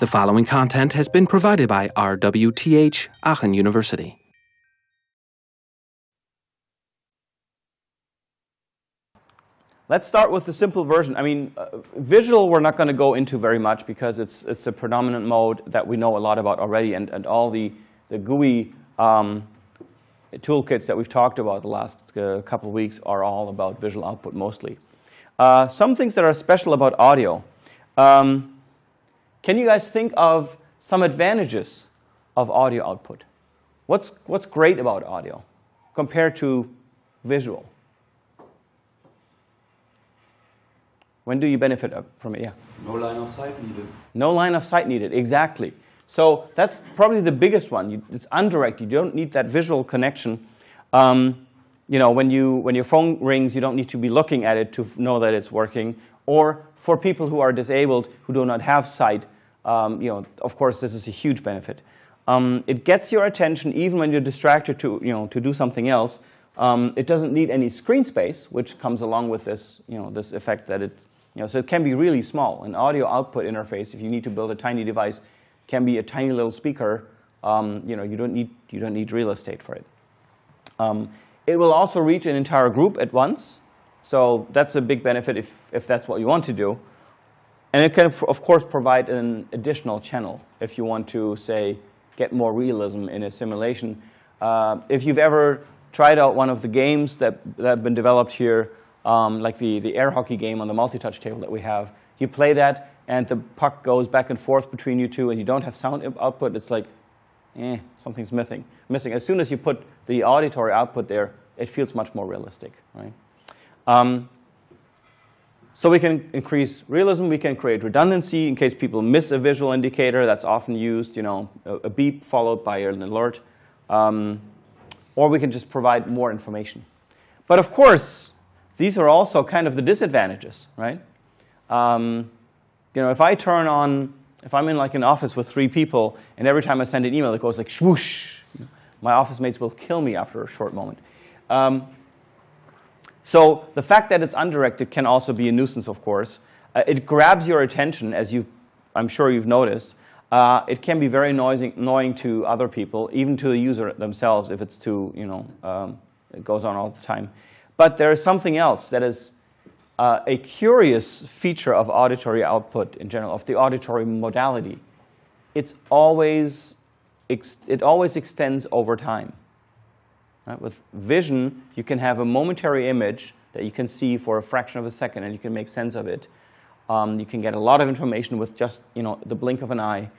The following content has been provided by RWTH Aachen University. Let's start with the simple version. I mean, uh, visual we're not going to go into very much because it's, it's a predominant mode that we know a lot about already, and, and all the, the GUI um, toolkits that we've talked about the last uh, couple of weeks are all about visual output mostly. Uh, some things that are special about audio. Um, can you guys think of some advantages of audio output? What's, what's great about audio compared to visual? When do you benefit from it? Yeah. No line of sight needed. No line of sight needed, exactly. So that's probably the biggest one. You, it's undirected. You don't need that visual connection. Um, you know, when, you, when your phone rings, you don't need to be looking at it to know that it's working. Or for people who are disabled, who do not have sight, um, you know, of course, this is a huge benefit. Um, it gets your attention even when you're distracted to, you know, to do something else. Um, it doesn't need any screen space, which comes along with this, you know, this effect that it you know, so it can be really small. An audio output interface, if you need to build a tiny device, can be a tiny little speaker. Um, you know, you don't need you don't need real estate for it. Um, it will also reach an entire group at once, so that's a big benefit if if that's what you want to do. And it can, of course, provide an additional channel if you want to say get more realism in a simulation. Uh, if you've ever tried out one of the games that, that have been developed here, um, like the, the air hockey game on the multi-touch table that we have. You play that, and the puck goes back and forth between you two, and you don't have sound output. It's like, eh, something's missing. Missing. As soon as you put the auditory output there, it feels much more realistic, right? Um, so we can increase realism. We can create redundancy in case people miss a visual indicator. That's often used, you know, a, beep followed by an alert. Um, or we can just provide more information. But of course, these are also kind of the disadvantages, right? Um, you know, if I turn on, if I'm in like an office with three people, and every time I send an email, it goes like swoosh, my office mates will kill me after a short moment. Um, so the fact that it's undirected can also be a nuisance, of course. Uh, it grabs your attention, as you, I'm sure you've noticed. Uh, it can be very noisy, annoying to other people, even to the user themselves, if it's too, you know, um, it goes on all the time. But there is something else that is uh, a curious feature of auditory output in general, of the auditory modality. It's always, it always extends over time. Right? With vision, you can have a momentary image that you can see for a fraction of a second and you can make sense of it. Um, you can get a lot of information with just you know, the blink of an eye.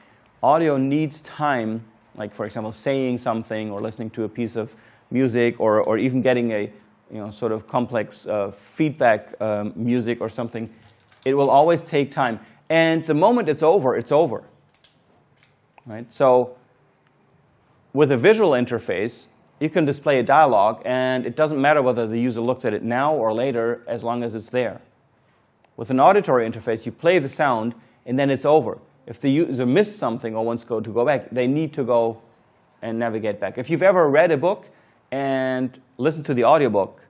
Audio needs time, like for example, saying something or listening to a piece of music or, or even getting a you know, sort of complex uh, feedback um, music or something, it will always take time. And the moment it's over, it's over. Right? So with a visual interface, you can display a dialogue, and it doesn't matter whether the user looks at it now or later, as long as it's there. With an auditory interface, you play the sound, and then it's over. If the user missed something or wants to go, to go back, they need to go and navigate back. If you've ever read a book and listened to the audiobook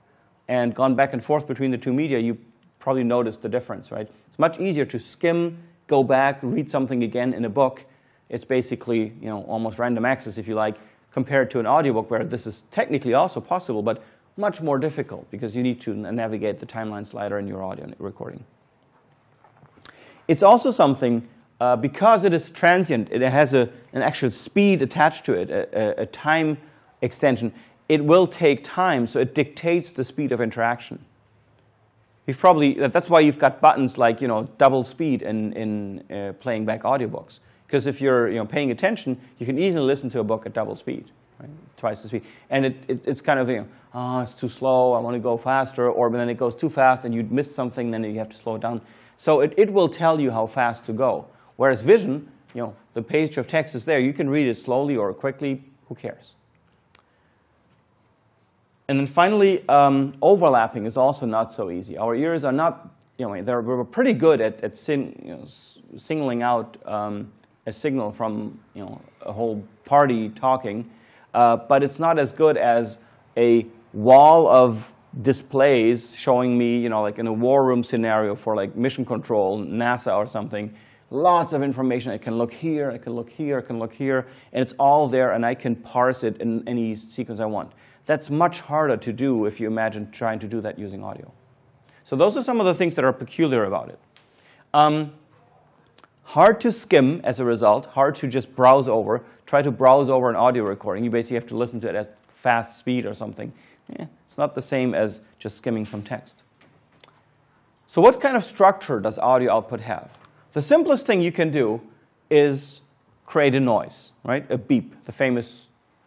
and gone back and forth between the two media, you probably noticed the difference, right? It's much easier to skim, go back, read something again in a book. It's basically, you know, almost random access, if you like, compared to an audiobook where this is technically also possible, but much more difficult because you need to navigate the timeline slider in your audio recording. It's also something, uh, because it is transient, it has a, an actual speed attached to it, a, a, time extension it will take time, so it dictates the speed of interaction. You've probably, that's why you've got buttons like, you know, double speed in, in uh, playing back audiobooks. Because if you're, you know, paying attention, you can easily listen to a book at double speed, right? twice the speed. And it, it, it's kind of, you know, oh, it's too slow, I want to go faster, or then it goes too fast and you missed something, then you have to slow it down. So it, it will tell you how fast to go. Whereas vision, you know, the page of text is there. You can read it slowly or quickly, who cares? And then finally, um, overlapping is also not so easy. Our ears are not, you know, they're, we're pretty good at, at sing, you know, singling out um, a signal from, you know, a whole party talking, uh, but it's not as good as a wall of displays showing me, you know, like in a war room scenario for like mission control, NASA or something, lots of information. I can look here, I can look here, I can look here, and it's all there, and I can parse it in any sequence I want. That's much harder to do if you imagine trying to do that using audio. So those are some of the things that are peculiar about it. Um, hard to skim as a result, hard to just browse over. Try to browse over an audio recording. You basically have to listen to it at fast speed or something. It's not the same as just skimming some text. So what kind of structure does audio output have? The simplest thing you can do is create a noise, right? A beep, the famous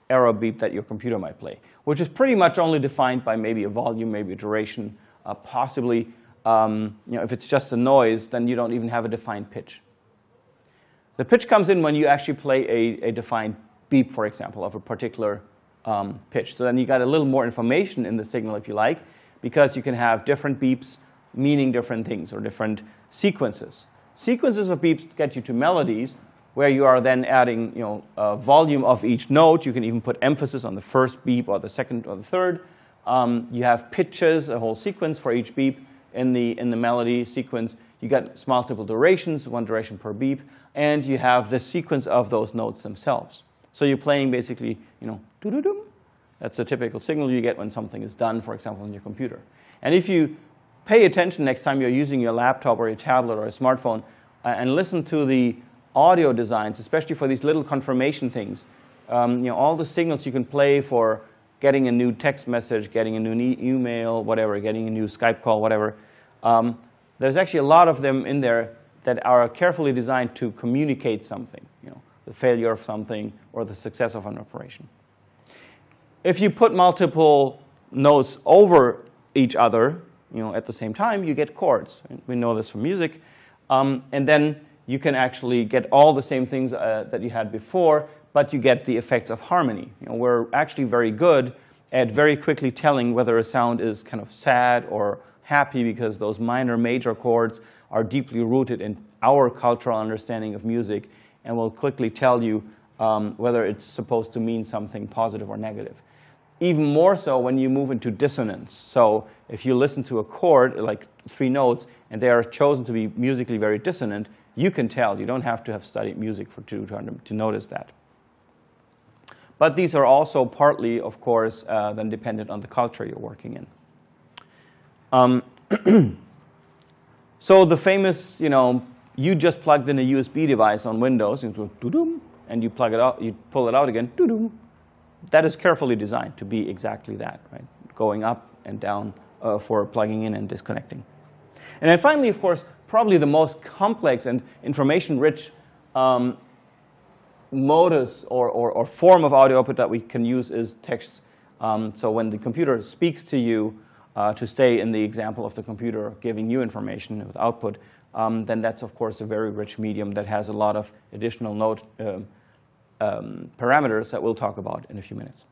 error beep that your computer might play, which is pretty much only defined by maybe a volume, maybe a duration, uh, possibly, um, you know, if it's just a noise, then you don't even have a defined pitch. The pitch comes in when you actually play a, a defined beep, for example, of a particular um, pitch. So then you got a little more information in the signal, if you like, because you can have different beeps meaning different things or different sequences. Sequences of beeps get you to melodies where you are then adding you know, a volume of each note. You can even put emphasis on the first beep or the second or the third. Um, you have pitches, a whole sequence for each beep in the, in the melody sequence. You get multiple durations, one duration per beep, and you have the sequence of those notes themselves. So you're playing basically, you know, doo-doo-doo. That's a typical signal you get when something is done, for example, on your computer. And if you pay attention next time you're using your laptop or your tablet or a smartphone uh, and listen to the audio designs, especially for these little confirmation things. Um, you know, all the signals you can play for getting a new text message, getting a new e email, whatever, getting a new Skype call, whatever. Um, there's actually a lot of them in there that are carefully designed to communicate something, you know, the failure of something or the success of an operation. If you put multiple notes over each other, you know, at the same time, you get chords. We know this from music. Um, and then you can actually get all the same things uh, that you had before, but you get the effects of harmony. You know, we're actually very good at very quickly telling whether a sound is kind of sad or happy because those minor major chords are deeply rooted in our cultural understanding of music and will quickly tell you um, whether it's supposed to mean something positive or negative even more so when you move into dissonance. So if you listen to a chord, like three notes, and they are chosen to be musically very dissonant, you can tell. You don't have to have studied music for to, to, to notice that. But these are also partly, of course, uh, then dependent on the culture you're working in. Um, so the famous, you know, you just plugged in a USB device on Windows, and you plug it out, you pull it out again, that is carefully designed to be exactly that, right? Going up and down uh, for plugging in and disconnecting. And then finally, of course, probably the most complex and information-rich um, modus or, or, or, form of audio output that we can use is text. Um, so when the computer speaks to you, uh, to stay in the example of the computer giving you information with output, um, then that's, of course, a very rich medium that has a lot of additional note, uh, um, parameters that we'll talk about in a few minutes.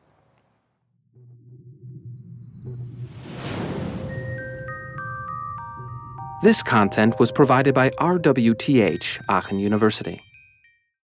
This content was provided by RWTH Aachen University.